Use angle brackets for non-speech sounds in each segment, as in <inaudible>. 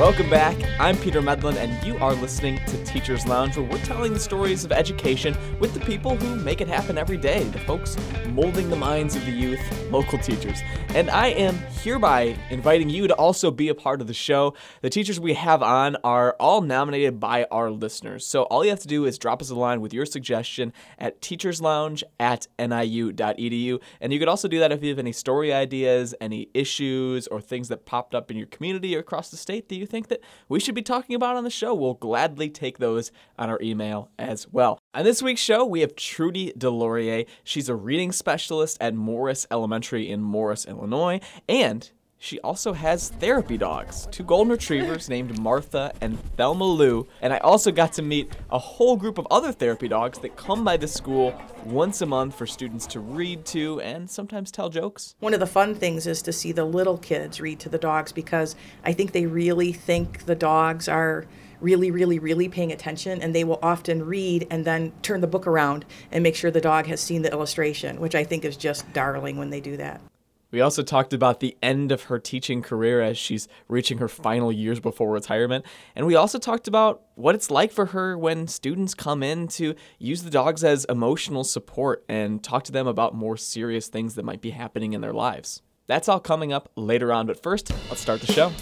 Welcome back. I'm Peter Medlin, and you are listening to Teachers Lounge, where we're telling the stories of education with the people who make it happen every day, the folks molding the minds of the youth, local teachers. And I am hereby inviting you to also be a part of the show. The teachers we have on are all nominated by our listeners. So all you have to do is drop us a line with your suggestion at teacherslounge at niu.edu. And you could also do that if you have any story ideas, any issues, or things that popped up in your community or across the state that you think that we should be talking about on the show, we'll gladly take those on our email as well. On this week's show, we have Trudy Delorier. She's a reading specialist at Morris Elementary in Morris, Illinois, and she also has therapy dogs, two golden retrievers named Martha and Thelma Lou. And I also got to meet a whole group of other therapy dogs that come by the school once a month for students to read to and sometimes tell jokes. One of the fun things is to see the little kids read to the dogs because I think they really think the dogs are really, really, really paying attention, and they will often read and then turn the book around and make sure the dog has seen the illustration, which I think is just darling when they do that. We also talked about the end of her teaching career as she's reaching her final years before retirement. And we also talked about what it's like for her when students come in to use the dogs as emotional support and talk to them about more serious things that might be happening in their lives. That's all coming up later on, but first, let's start the show.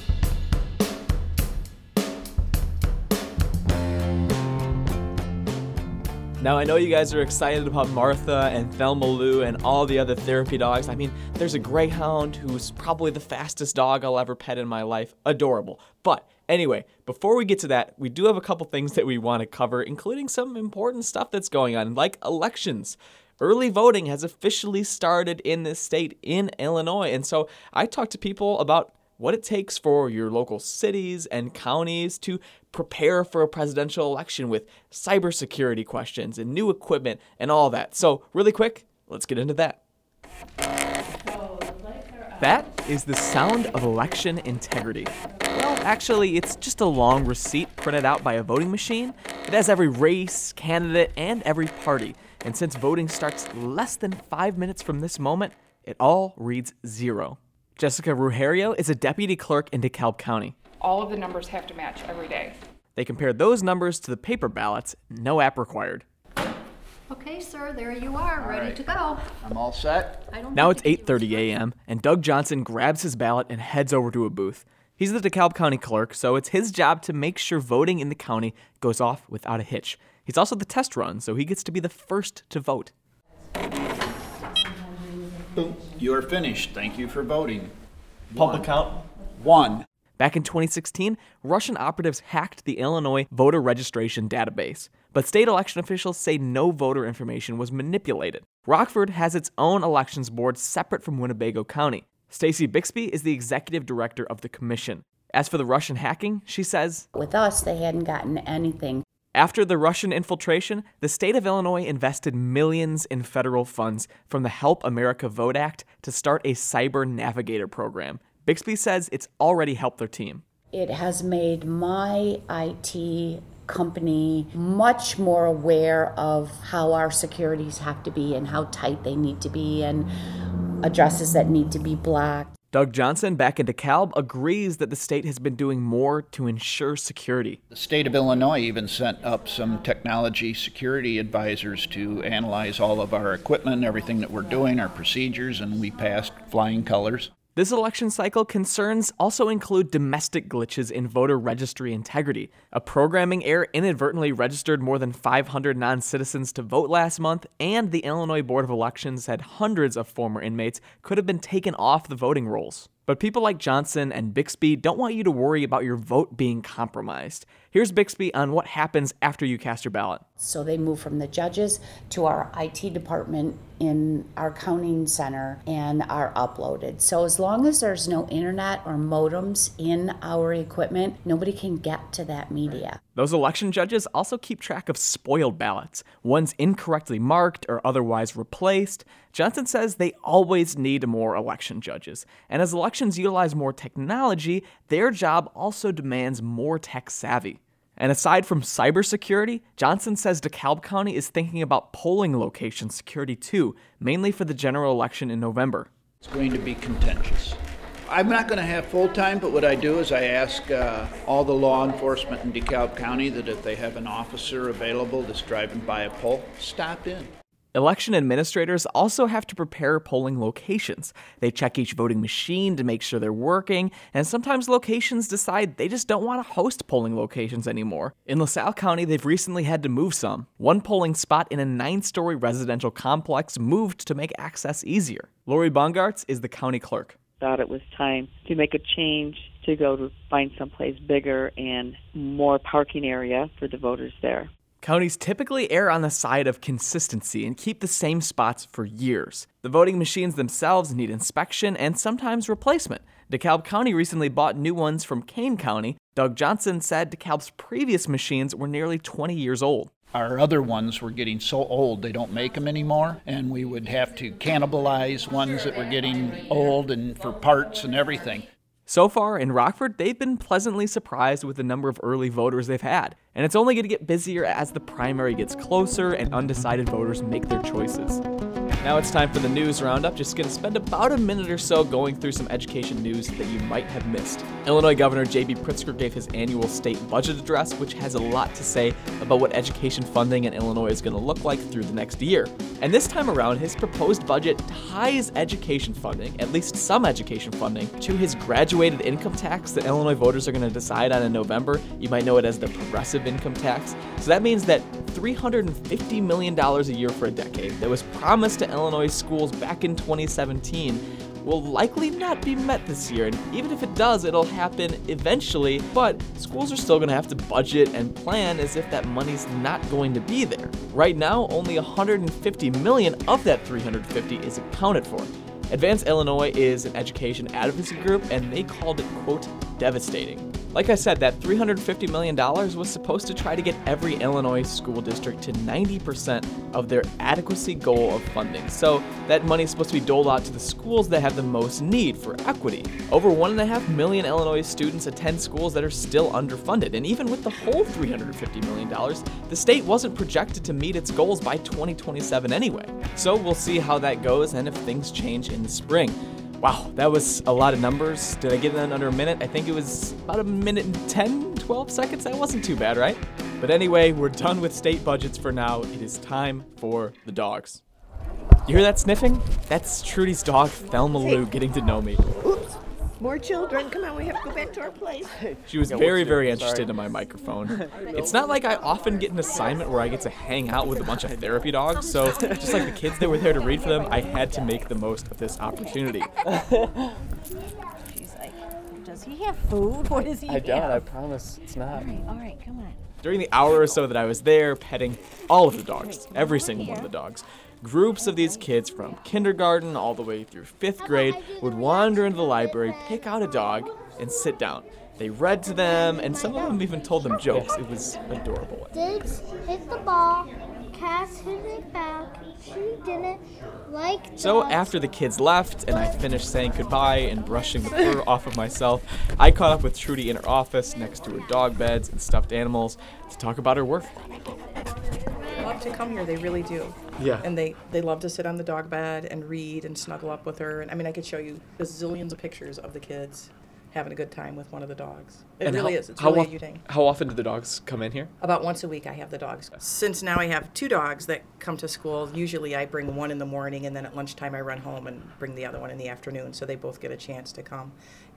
Now, I know you guys are excited about Martha and Thelma Lou and all the other therapy dogs. I mean, there's a greyhound who's probably the fastest dog I'll ever pet in my life. Adorable. But anyway, before we get to that, we do have a couple things that we want to cover, including some important stuff that's going on, like elections. Early voting has officially started in this state in Illinois. And so I talked to people about what it takes for your local cities and counties to prepare for a presidential election with cybersecurity questions and new equipment and all that. So, really quick, let's get into that. That is the sound of election integrity. Well, actually, it's just a long receipt printed out by a voting machine. It has every race, candidate, and every party. And since voting starts less than five minutes from this moment, it all reads zero. Jessica Ruherio is a deputy clerk in DeKalb County. All of the numbers have to match every day. They compare those numbers to the paper ballots, no app required. Okay, sir, there you are, ready right. to go. I'm all set. I don't Now it's to give 8:30 a.m. and Doug Johnson grabs his ballot and heads over to a booth. He's the DeKalb County clerk, so it's his job to make sure voting in the county goes off without a hitch. He's also the test run, so he gets to be the first to vote. You are finished. Thank you for voting. Public count. One. Back in 2016, Russian operatives hacked the Illinois voter registration database. But state election officials say no voter information was manipulated. Rockford has its own elections board separate from Winnebago County. Stacy Bixby is the executive director of the commission. As for the Russian hacking, she says, With us, they hadn't gotten anything. After the Russian infiltration, the state of Illinois invested millions in federal funds from the Help America Vote Act to start a cyber navigator program. Bixby says it's already helped their team. It has made my IT company much more aware of how our securities have to be and how tight they need to be and addresses that need to be blocked. Doug Johnson, back in DeKalb, agrees that the state has been doing more to ensure security. The state of Illinois even sent up some technology security advisors to analyze all of our equipment, everything that we're doing, our procedures, and we passed flying colors. This election cycle concerns also include domestic glitches in voter registry integrity. A programming error inadvertently registered more than 500 non citizens to vote last month, and the Illinois Board of Elections said hundreds of former inmates could have been taken off the voting rolls. But people like Johnson and Bixby don't want you to worry about your vote being compromised. Here's Bixby on what happens after you cast your ballot. So they move from the judges to our IT department in our counting center and are uploaded. So as long as there's no internet or modems in our equipment, nobody can get to that media. Those election judges also keep track of spoiled ballots, ones incorrectly marked or otherwise replaced. Johnson says they always need more election judges. And as elections utilize more technology, their job also demands more tech savvy. And aside from cybersecurity, Johnson says DeKalb County is thinking about polling location security too, mainly for the general election in November. It's going to be contentious. I'm not going to have full time, but what I do is I ask uh, all the law enforcement in DeKalb County that if they have an officer available that's driving by a poll, stop in. Election administrators also have to prepare polling locations. They check each voting machine to make sure they're working, and sometimes locations decide they just don't want to host polling locations anymore. In LaSalle County, they've recently had to move some. One polling spot in a nine story residential complex moved to make access easier. Lori Bongartz is the county clerk. Thought it was time to make a change to go to find someplace bigger and more parking area for the voters there. Counties typically err on the side of consistency and keep the same spots for years. The voting machines themselves need inspection and sometimes replacement. DeKalb County recently bought new ones from Kane County. Doug Johnson said DeKalb's previous machines were nearly 20 years old. Our other ones were getting so old they don't make them anymore, and we would have to cannibalize ones that were getting old and for parts and everything. So far in Rockford, they've been pleasantly surprised with the number of early voters they've had, and it's only going to get busier as the primary gets closer and undecided voters make their choices. Now it's time for the news roundup. Just going to spend about a minute or so going through some education news that you might have missed. Illinois Governor J.B. Pritzker gave his annual state budget address, which has a lot to say about what education funding in Illinois is going to look like through the next year. And this time around, his proposed budget ties education funding, at least some education funding, to his graduated income tax that Illinois voters are going to decide on in November. You might know it as the progressive income tax. So that means that $350 million a year for a decade that was promised to Illinois schools back in 2017 will likely not be met this year. And even if it does, it'll happen eventually, but schools are still going to have to budget and plan as if that money's not going to be there. Right now, only 150 million of that 350 is accounted for. Advance Illinois is an education advocacy group, and they called it, quote, devastating. Like I said, that $350 million was supposed to try to get every Illinois school district to 90% of their adequacy goal of funding. So that money is supposed to be doled out to the schools that have the most need for equity. Over 1.5 million Illinois students attend schools that are still underfunded, and even with the whole $350 million, the state wasn't projected to meet its goals by 2027 anyway. So we'll see how that goes and if things change in the spring. Wow, that was a lot of numbers. Did I get in under a minute? I think it was about a minute and 10, 12 seconds. That wasn't too bad, right? But anyway, we're done with state budgets for now. It is time for the dogs. You hear that sniffing? That's Trudy's dog, Thelma Lou, getting to know me. Oops. More children. Come on, we have to go back to our place. <laughs> She was very, very interested in my microphone. <laughs> It's not like I often get an assignment where I get to hang out with a bunch of therapy dogs, so just like the kids that were there to read for them, I had to make the most of this opportunity. <laughs> She's like, does he have food? What does he eat? I have? don't. I promise it's not. All right, all right, come on. During the hour or so that I was there petting all of the dogs, every single one of the dogs, groups of these kids from kindergarten all the way through fifth grade would wander into the library, pick out a dog, and sit down. They read to them, and some of them even told them jokes. It was adorable. Diggs hit the ball. Cass hit it back. She didn't like So after the kids left and I finished saying goodbye and brushing the fur off of myself, I caught up with Trudy in her office next to her dog beds and stuffed animals to talk about her work. Love to come here. They really do. Yeah. And they they love to sit on the dog bed and read and snuggle up with her. And I mean, I could show you bazillions of pictures of the kids having a good time with one of the dogs. It And really how- is. It's how really of-. How often do the dogs come in here? About once a week, I have the dogs. Since now I have two dogs that come to school, usually I bring one in the morning and then at lunchtime I run home and bring the other one in the afternoon so they both get a chance to come.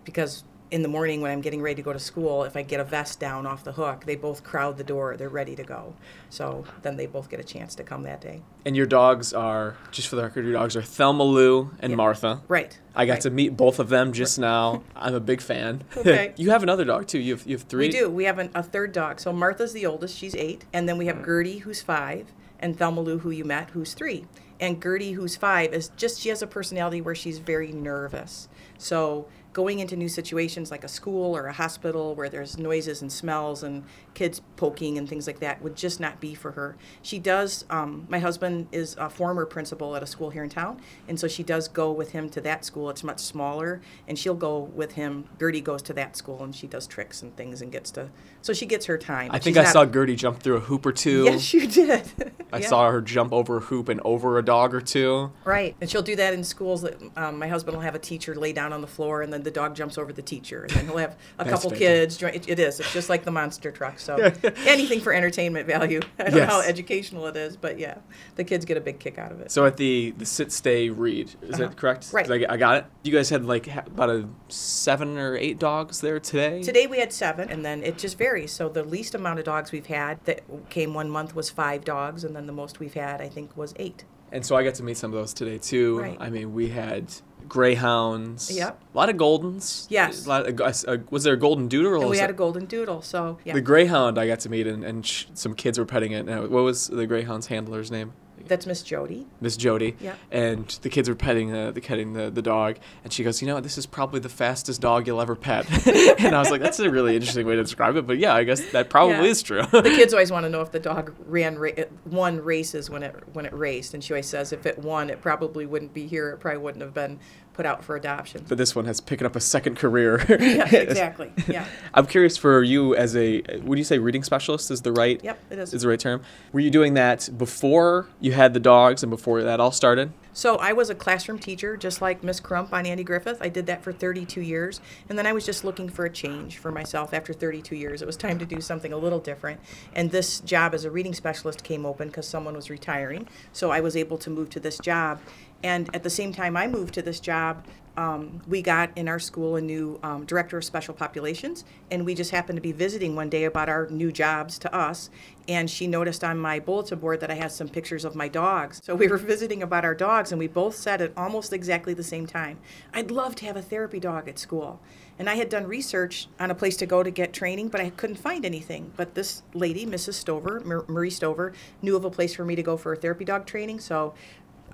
Because in the morning when I'm getting ready to go to school, if I get a vest down off the hook, they both crowd the door. They're ready to go. So then they both get a chance to come that day. And your dogs are, just for the record, your dogs are Thelma Lou and Yeah. Martha. Right. I got right. to meet both of them just now. I'm a big fan. <laughs> Okay. <laughs> you have another dog too. You have, you have three. We do. We have an, a third dog. So Martha's the oldest. She's eight. And then we have Gertie, who's five, and Thelma Lou, who you met, who's three. And Gertie, who's five, is just, she has a personality where she's very nervous. So going into new situations like a school or a hospital where there's noises and smells and kids poking and things like that would just not be for her. She does, um, my husband is a former principal at a school here in town, and so she does go with him to that school. It's much smaller, and she'll go with him. Gertie goes to that school, and she does tricks and things and gets to, so she gets her time. I think she's I not- saw Gertie jump through a hoop or two. Yes, you did. I <laughs> Yeah. saw her jump over a hoop and over a dog or two. Right, and she'll do that in schools. That um, my husband will have a teacher lay down on the floor, and then then the dog jumps over the teacher, and then he'll have a <laughs> couple fantastic. kids. Join, it, it is. It's just like the monster truck. So <laughs> anything for entertainment value. <laughs> I don't know how educational it is, but yeah, the kids get a big kick out of it. So at the the sit stay read, is Uh-huh. that correct? Right. I, I got it. You guys had like ha- about a seven or eight dogs there today. Today we had seven, and then it just varies. So the least amount of dogs we've had that came one month was five dogs, and then the most we've had, I think, was eight. And so I got to meet some of those today too. Right. I mean, we had greyhounds. Yep. A lot of goldens. Yes. Of, uh, was there a golden doodle? or And we had a golden doodle. So yeah, The greyhound I got to meet, and, and sh- some kids were petting it. Now, what was the greyhound's handler's name? That's Miss Jody. Miss Jody. Yeah. And the kids were petting the, the petting the, the dog, and she goes, "You know, this is probably the fastest dog you'll ever pet." <laughs> and I was like, "That's a really interesting way to describe it." But yeah, I guess that probably Yeah. is true. the kids <laughs> always want to know if the dog ran ra- won races when it when it raced, and she always says if it won, it probably wouldn't be here. It probably wouldn't have been put out for adoption. but this one has picking up a second career. <laughs> yeah, <laughs> exactly. Yeah. I'm curious for you as a would you say reading specialist is the right Yep, it is. is the right term? Were you doing that before you had the dogs and before that all started? So I was a classroom teacher, just like Miss Crump on Andy Griffith. I did that for 32 years, and then I was just looking for a change for myself after 32 years. It was time to do something a little different, and this job as a reading specialist came open because someone was retiring. So I was able to move to this job, and at the same time I moved to this job, um, we got in our school a new um, director of special populations, and we just happened to be visiting one day about our new jobs to us. And she noticed on my bulletin board that I had some pictures of my dogs. So we were visiting about our dogs, and we both said at almost exactly the same time I'd love to have a therapy dog at school. And I had done research on a place to go to get training, but I couldn't find anything. But this lady, Mrs. Stover, Marie Stover, knew of a place for me to go for a therapy dog training. So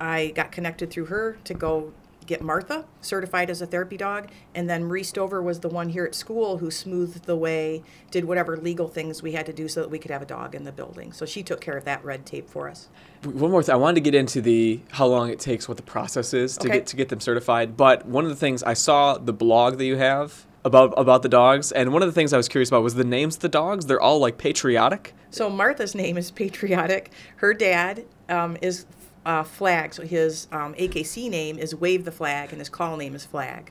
I got connected through her to go get Martha certified as a therapy dog, and then Marie Stover was the one here at school who smoothed the way, did whatever legal things we had to do so that we could have a dog in the building. So she took care of that red tape for us. One more thing, I wanted to get into the how long it takes, what the process is to Okay. get to get them certified. But one of the things I saw the blog that you have about about the dogs, and one of the things I was curious about was the names of the dogs. They're all like patriotic. So Martha's name is patriotic. Her dad um, is uh, Flag. So his um, AKC name is Wave the Flag, and his call name is Flag.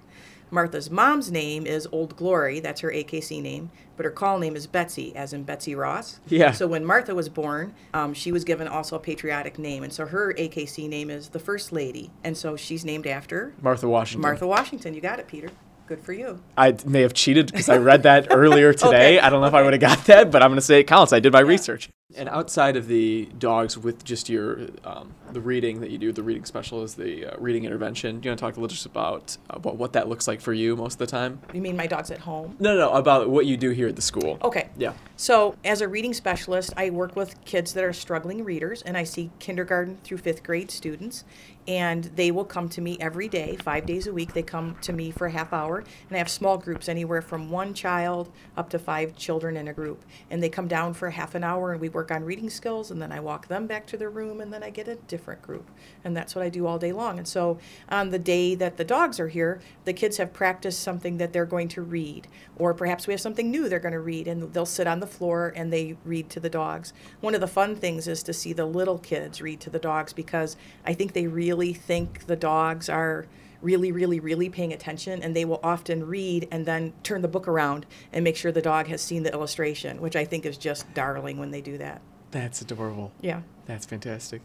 Martha's mom's name is Old Glory. That's her AKC name, but her call name is Betsy, as in Betsy Ross. Yeah. So when Martha was born, um, she was given also a patriotic name, and so her AKC name is the First Lady, and so she's named after Martha Washington. Martha Washington. You got it, Peter. Good for you. I may have cheated because I read that earlier <laughs> today. Okay, I don't know if I would have got that, but I'm going to say it counts. I did my research. And outside of the dogs, with just your um, the reading that you do, the reading special is the uh, reading intervention. Do you want to talk a little just about about what that looks like for you most of the time? You mean my dog's at home? No, no, no, about what you do here at the school. Okay. Yeah. So, as a reading specialist, I work with kids that are struggling readers, and I see kindergarten through fifth grade students. And they will come to me every day, five days a week. They come to me for a half hour, and I have small groups, anywhere from one child up to five children in a group. And they come down for a half an hour, and we work on reading skills, and then I walk them back to their room, and then I get a different group. And that's what I do all day long. And so, on the day that the dogs are here, the kids have practiced something that they're going to read, or perhaps we have something new they're going to read, and they'll sit on the floor and they read to the dogs. One of the fun things is to see the little kids read to the dogs because I think they really think the dogs are really, really, really paying attention, and they will often read and then turn the book around and make sure the dog has seen the illustration, which I think is just darling when they do that. That's adorable. Yeah. That's fantastic.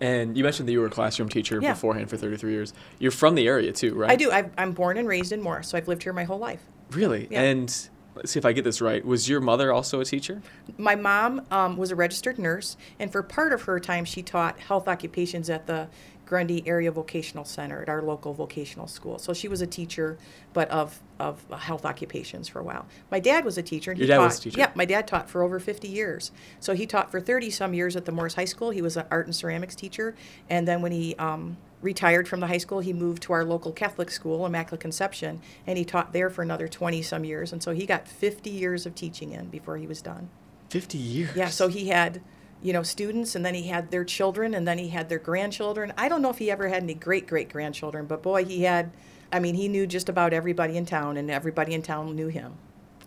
And you mentioned that you were a classroom teacher Yeah. beforehand for 33 years. You're from the area too, right? I do. I've, I'm born and raised in Morris, so I've lived here my whole life. Really? Yeah. And let's see if I get this right. Was your mother also a teacher? My mom um, was a registered nurse, and for part of her time, she taught health occupations at the Grundy Area Vocational Center at our local vocational school. So she was a teacher, but of of health occupations for a while. My dad was a teacher. And Your he dad taught, was a teacher. Yeah, my dad taught for over 50 years. So he taught for 30 some years at the Morris High School. He was an art and ceramics teacher, and then when he um, retired from the high school, he moved to our local Catholic school, Immaculate Conception, and he taught there for another 20 some years. And so he got 50 years of teaching in before he was done. 50 years. Yeah, so he had, you know, students, and then he had their children, and then he had their grandchildren. I don't know if he ever had any great great grandchildren, but boy, he had. I mean, he knew just about everybody in town, and everybody in town knew him.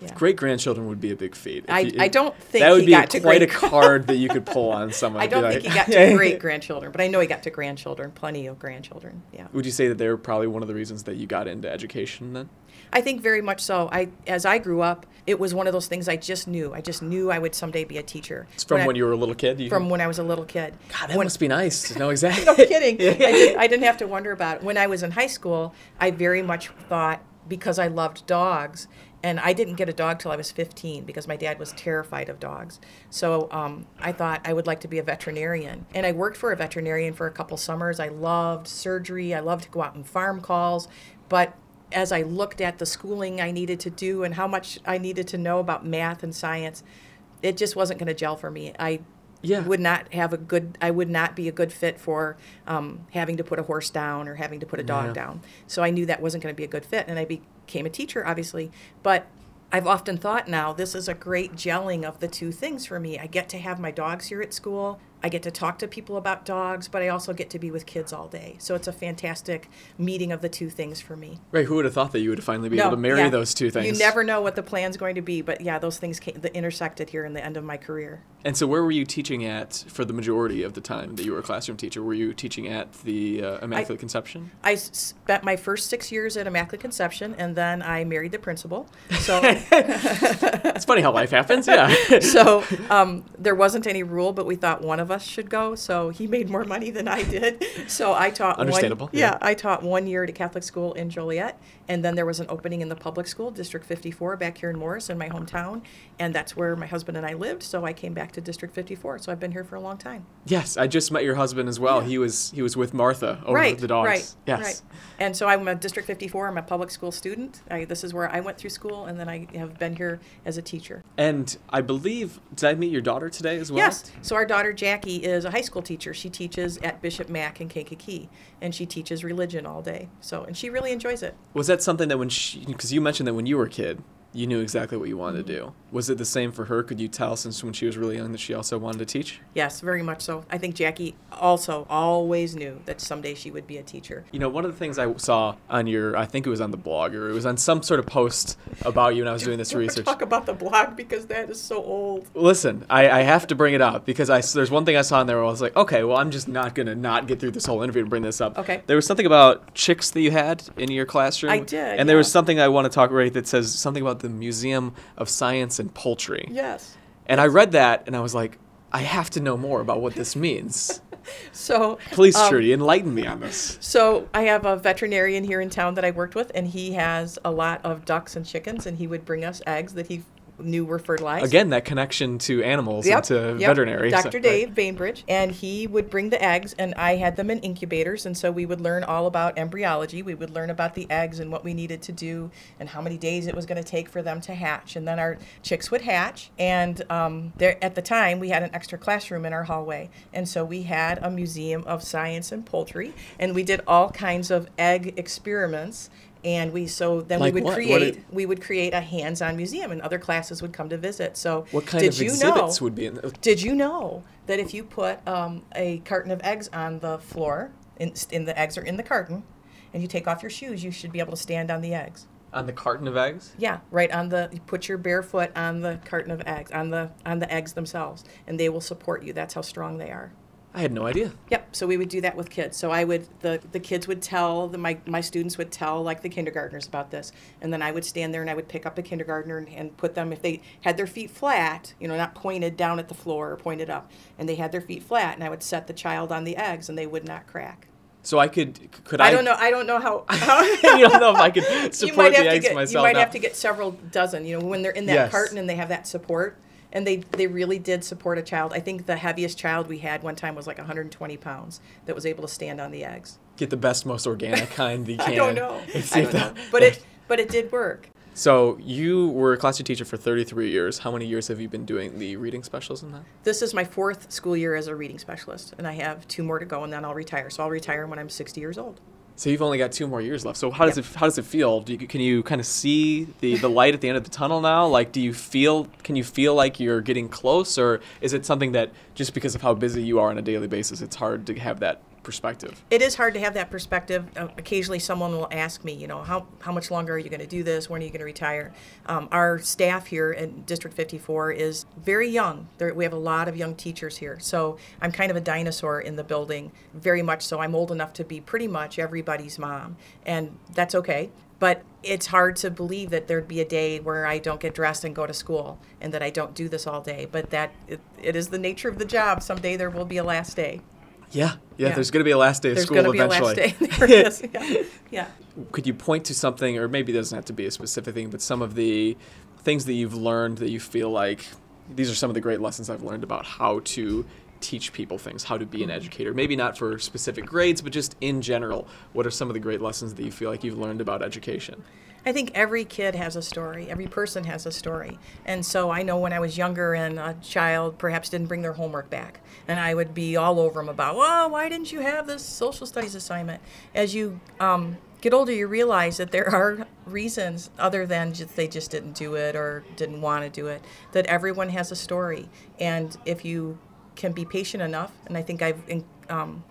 Yeah. Great grandchildren would be a big feat. I- you- I don't think that would be quite a great- card that you could pull <laughs> on someone. I don't like- think he got to <laughs> great grandchildren, but I know he got to grandchildren, plenty of grandchildren. Yeah. Would you say that they're probably one of the reasons that you got into education then? I think very much so. I as I grew up, it was one of those things I just knew. I just knew I would someday be a teacher. It's from when, I, you were a little kid. You from when I was a little kid. God, that must be nice know <laughs> exactly. no kidding. <laughs> I, did, I didn't have to wonder about it. When I was in high school, I very much thought because I loved dogs, and I didn't get a dog till I was 15 because my dad was terrified of dogs. So um, I thought I would like to be a veterinarian, and I worked for a veterinarian for a couple summers. I loved surgery. I loved to go out and farm calls, but as I looked at the schooling I needed to do and how much I needed to know about math and science, it just wasn't going to gel for me. I Yeah. would not have a good i would not be a good fit for um, having to put a horse down or having to put a dog Yeah. down so i knew that wasn't going to be a good fit and i became a teacher obviously but i've often thought now this is a great gelling of the two things for me i get to have my dogs here at school i get to talk to people about dogs but i also get to be with kids all day so it's a fantastic meeting of the two things for me Right, who would have thought that you would finally be able to marry yeah. those two things? you never know what the plan's going to be but yeah those things came, the intersected here in the end of my career And so, where were you teaching at for the majority of the time that you were a classroom teacher? Were you teaching at the uh, Immaculate Conception? I spent my first six years at Immaculate Conception, and then I married the principal. So, <laughs> It's funny how life happens. Yeah. <laughs> so um, there wasn't any rule, but we thought one of us should go. So he made more money than I did. So I taught. Understandable, One, yeah. yeah, I taught one year at a Catholic school in Joliet, and then there was an opening in the public school, District 54, back here in Morris, in my hometown, and that's where my husband and I lived. So I came back to District 54. So I've been here for a long time. yes, I just met your husband as well. He was he was with Martha over right, the dogs. Right, Yes. right. And so I'm a District 54. I'm a public school student. I, this is where I went through school, and then I have been here as a teacher. And I believe did I meet your daughter today as well? Yes. So our daughter Jackie is a high school teacher. She teaches at Bishop Mac in Kankakee, and she teaches religion all day. So, and she really enjoys it. Was that something that when she because you mentioned that when you were a kid, you knew exactly what you wanted to mm-hmm. do. Was it the same for her? Could you tell since when she was really young that she also wanted to teach? Yes, very much so. I think Jackie also always knew that someday she would be a teacher. You know, one of the things I saw on your, I think it was on the blog or it was on some sort of post about you when I was doing this <laughs> research. Talk about the blog because that is so old. Listen, I, I have to bring it up because I, there's one thing I saw in there where I was like, okay, well, I'm just not going to not get through this whole interview and bring this up. Okay. There was something about chicks that you had in your classroom. I did, And there was something I want to talk right that says something about the Museum of Science and Poultry. Yes. And I read that and I was like, I have to know more about what this means. <laughs> So Please, um, Trudy, enlighten me on this. So I have a veterinarian here in town that I worked with, and he has a lot of ducks and chickens, and he would bring us eggs that he knew were fertilized. Again, that connection to animals Yep, and to yep. veterinary. so- Dr. right. Dave Bainbridge, and he would bring the eggs, and I had them in incubators, and so we would learn all about embryology. We would learn about the eggs and what we needed to do, and how many days it was going to take for them to hatch, and then our chicks would hatch. And um, there, at the time, we had an extra classroom in our hallway, and so we had a museum of science and poultry, and we did all kinds of egg experiments. And we so then Like we would what? What create did- we would create a hands-on museum, and other classes would come to visit. So What kind did of you exhibits know, would be in the, did you know that if you put um, a carton of eggs on the floor, in, in the eggs are in the carton, and you take off your shoes, you should be able to stand on the eggs. on the carton of eggs? Yeah, right on the. You put your bare foot on the carton of eggs, on the on the eggs themselves, and they will support you. That's how strong they are. I had no idea. Yep. So we would do that with kids. So I would the the kids would tell the my my students would tell like the kindergartners about this, and then I would stand there and I would pick up a kindergartner and, and put them if they had their feet flat, you know, not pointed down at the floor or pointed up, and they had their feet flat, and I would set the child on the eggs and they would not crack. So I could could I? I don't know. I don't know how. <laughs> how <laughs> you don't know if I could <laughs> support the eggs get myself. you might now. have to get several dozen. You know, when they're in that Yes. carton and they have that support, and they they really did support a child. I think the heaviest child we had one time was like 120 pounds that was able to stand on the eggs. get the best, most organic kind you <laughs> can. I don't know. I don't know. But it but it did work. So you were a classroom teacher for 33 years. How many years have you been doing the reading specials in that? This is my fourth school year as a reading specialist, and I have two more to go, and then I'll retire. So I'll retire when I'm 60 years old. So you've only got two more years left. So how does it how does it feel? Do you, can you kind of see the, the light at the end of the tunnel now? Like, do you feel can you feel like you're getting close, or is it something that just because of how busy you are on a daily basis, it's hard to have that perspective. It is hard to have that perspective. Uh, occasionally, someone will ask me, you know, how, how much longer are you going to do this? When are you going to retire? Um, our staff here in District 54 is very young. We have a lot of young teachers here. So I'm kind of a dinosaur in the building, very much so. I'm old enough to be pretty much everybody's mom, and that's okay. But it's hard to believe that there'd be a day where I don't get dressed and go to school and that I don't do this all day. But that it, it is the nature of the job. Someday there will be a last day. Yeah, yeah. Yeah. There's going to be a last day of There's school going to be eventually. a last day. There <laughs> <laughs> is. Yeah. yeah. Could you point to something, or maybe it doesn't have to be a specific thing, but some of the things that you've learned that you feel like these are some of the great lessons I've learned about how to teach people things, how to be Mm-hmm. an educator. Maybe not for specific grades, but just in general. What are some of the great lessons that you feel like you've learned about education? I think every kid has a story. Every person has a story. And so I know when I was younger and a child perhaps didn't bring their homework back, and I would be all over them about, well, why didn't you have this social studies assignment? As you um, get older, you realize that there are reasons other than just they just didn't do it or didn't want to do it, that everyone has a story. And if you can be patient enough, and I think I've um,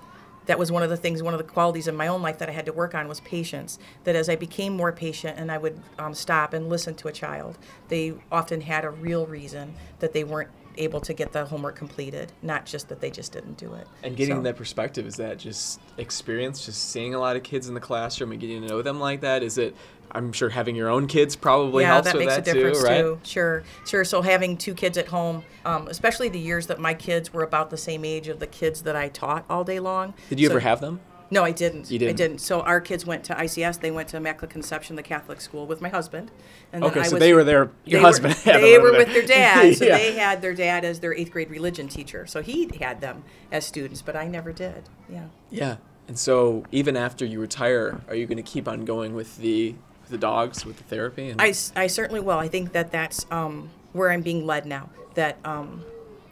that was one of the things, one of the qualities in my own life that I had to work on was patience. That as I became more patient and I would um, stop and listen to a child, they often had a real reason that they weren't able to get the homework completed, not just that they just didn't do it. And getting So- that perspective, is that just experience, just seeing a lot of kids in the classroom and getting to know them like that? Is it, I'm sure having your own kids probably yeah, helps that with makes that a difference too, right? too. Sure, sure. So having two kids at home, um, especially the years that my kids were about the same age of the kids that I taught all day long. Did you So- ever have them? No, I didn't. You didn't? I didn't. So our kids went to ICS. They went to Immaculate Conception, the Catholic school, with my husband. And then Okay, so they were there- your husband Were, they were with their dad, <laughs> so Yeah. they had their dad as their eighth grade religion teacher. So he had them as students, but I never did. Yeah. Yeah. And so even after you retire, are you going to keep on going with the the dogs, with the therapy? I, I certainly will. I think that that's um, where I'm being led now. That um,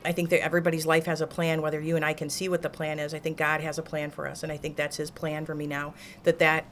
I think that everybody's life has a plan, whether you and I can see what the plan is. I think God has a plan for us, and I think that's His plan for me now. That that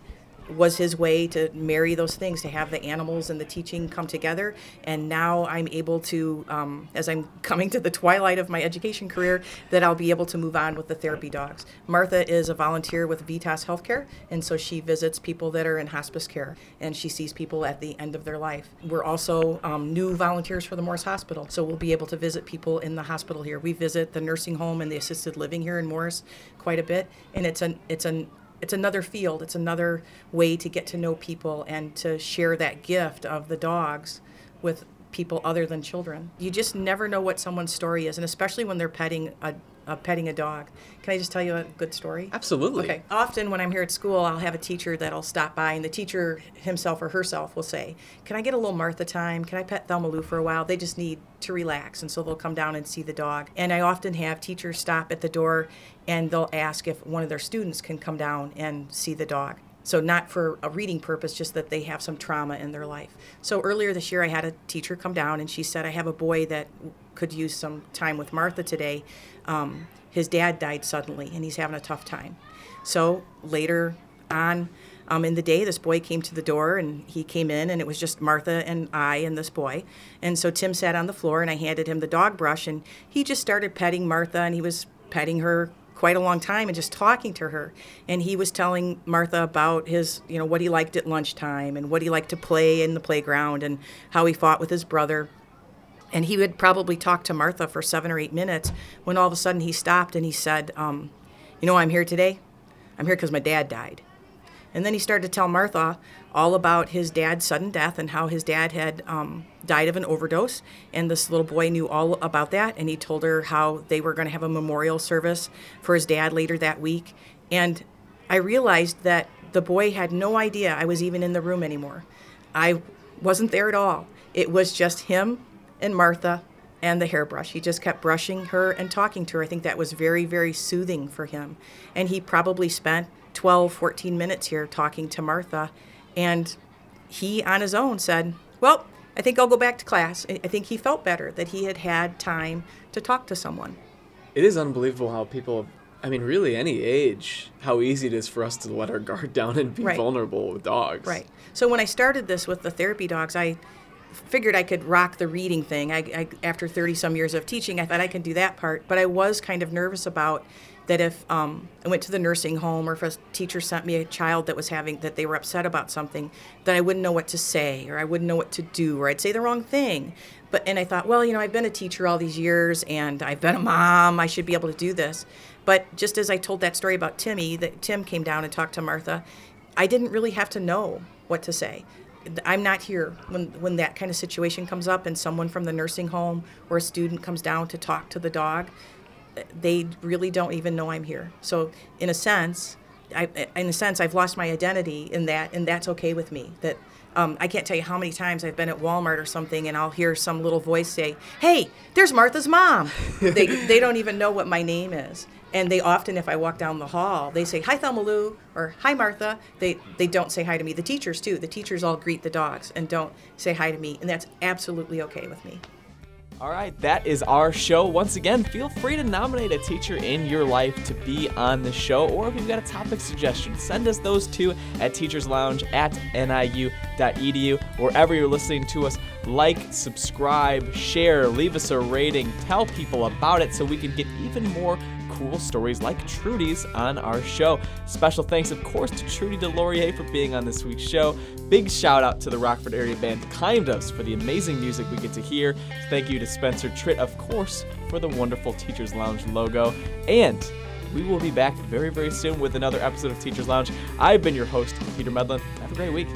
was His way to marry those things, to have the animals and the teaching come together. And now I'm able to, um, as I'm <laughs> coming to the twilight of my education career, that I'll be able to move on with the therapy dogs. Martha is a volunteer with Vitas Healthcare, and so she visits people that are in hospice care, and she sees people at the end of their life. We're also um, new volunteers for the Morris Hospital, so we'll be able to visit people in the hospital here. We visit the nursing home and the assisted living here in Morris quite a bit, and it's an it's an it's another field. It's another way to get to know people and to share that gift of the dogs with people other than children. You just never know what someone's story is, and especially when they're petting a, a petting a dog. Can I just tell you a good story? Absolutely. Okay. Often when I'm here at school, I'll have a teacher that'll stop by, and the teacher himself or herself will say, "Can I get a little Martha time? Can I pet Thelma Lou for a while? They just need to relax." And so they'll come down and see the dog. And I often have teachers stop at the door, and they'll ask if one of their students can come down and see the dog. So not for a reading purpose, just that they have some trauma in their life. So earlier this year, I had a teacher come down, and she said, "I have a boy that could use some time with Martha today. Um, his dad died suddenly, and he's having a tough time." So later on um, in the day, this boy came to the door, and he came in, and it was just Martha and I and this boy. And so Tim sat on the floor, and I handed him the dog brush, and he just started petting Martha, and he was petting her quite a long time and just talking to her and he was telling martha about his you know what he liked at lunchtime and what he liked to play in the playground and how he fought with his brother and he would probably talk to martha for seven or eight minutes when all of a sudden he stopped and he said um, you know i'm here today i'm here because my dad died and then he started to tell Martha all about his dad's sudden death and how his dad had um, died of an overdose. And this little boy knew all about that. And he told her how they were going to have a memorial service for his dad later that week. And I realized that the boy had no idea I was even in the room anymore. I wasn't there at all. It was just him and Martha and the hairbrush. He just kept brushing her and talking to her. I think that was very, very soothing for him. And he probably spent 12, 14 minutes here talking to Martha. And he, on his own, said, Well, I think I'll go back to class. I think he felt better that he had had time to talk to someone. It is unbelievable how people, I mean, really any age, how easy it is for us to let our guard down and be Right. vulnerable with dogs. Right. So when I started this with the therapy dogs, I figured I could rock the reading thing. I, I after 30 some years of teaching, I thought I could do that part, but I was kind of nervous about that if um, I went to the nursing home or if a teacher sent me a child that was having that they were upset about something, that I wouldn't know what to say or I wouldn't know what to do or I'd say the wrong thing. But and I thought, well, you know, I've been a teacher all these years and I've been a mom. I should be able to do this. But just as I told that story about Timmy, that Tim came down and talked to Martha, I didn't really have to know what to say. I'm not here when when that kind of situation comes up and someone from the nursing home or a student comes down to talk to the dog they really don't even know I'm here. So in a sense, I, in a sense, I've lost my identity in that, and that's okay with me. That um, I can't tell you how many times I've been at Walmart or something, and I'll hear some little voice say, "Hey, there's Martha's mom." they they don't even know what my name is, and they often, if I walk down the hall, they say, "Hi, Thelma Lou," or "Hi, Martha." They they don't say hi to me. The teachers too. The teachers all greet the dogs and don't say hi to me, and that's absolutely okay with me. All right, that is our show. Once again, feel free to nominate a teacher in your life to be on the show, or if you've got a topic suggestion, send us those too at Teachers Lounge at niu.edu. Wherever you're listening to us, like, subscribe, share, leave us a rating, tell people about it so we can get even more cool stories like Trudy's on our show. Special thanks, of course, to Trudy Delorier for being on this week's show. Big shout out to the Rockford area band Kindus for the amazing music we get to hear. Thank you to Spencer Tritt, of course, for the wonderful Teachers Lounge logo. And we will be back very, very soon with another episode of Teachers Lounge. I've been your host, Peter Medlin. Have a great week.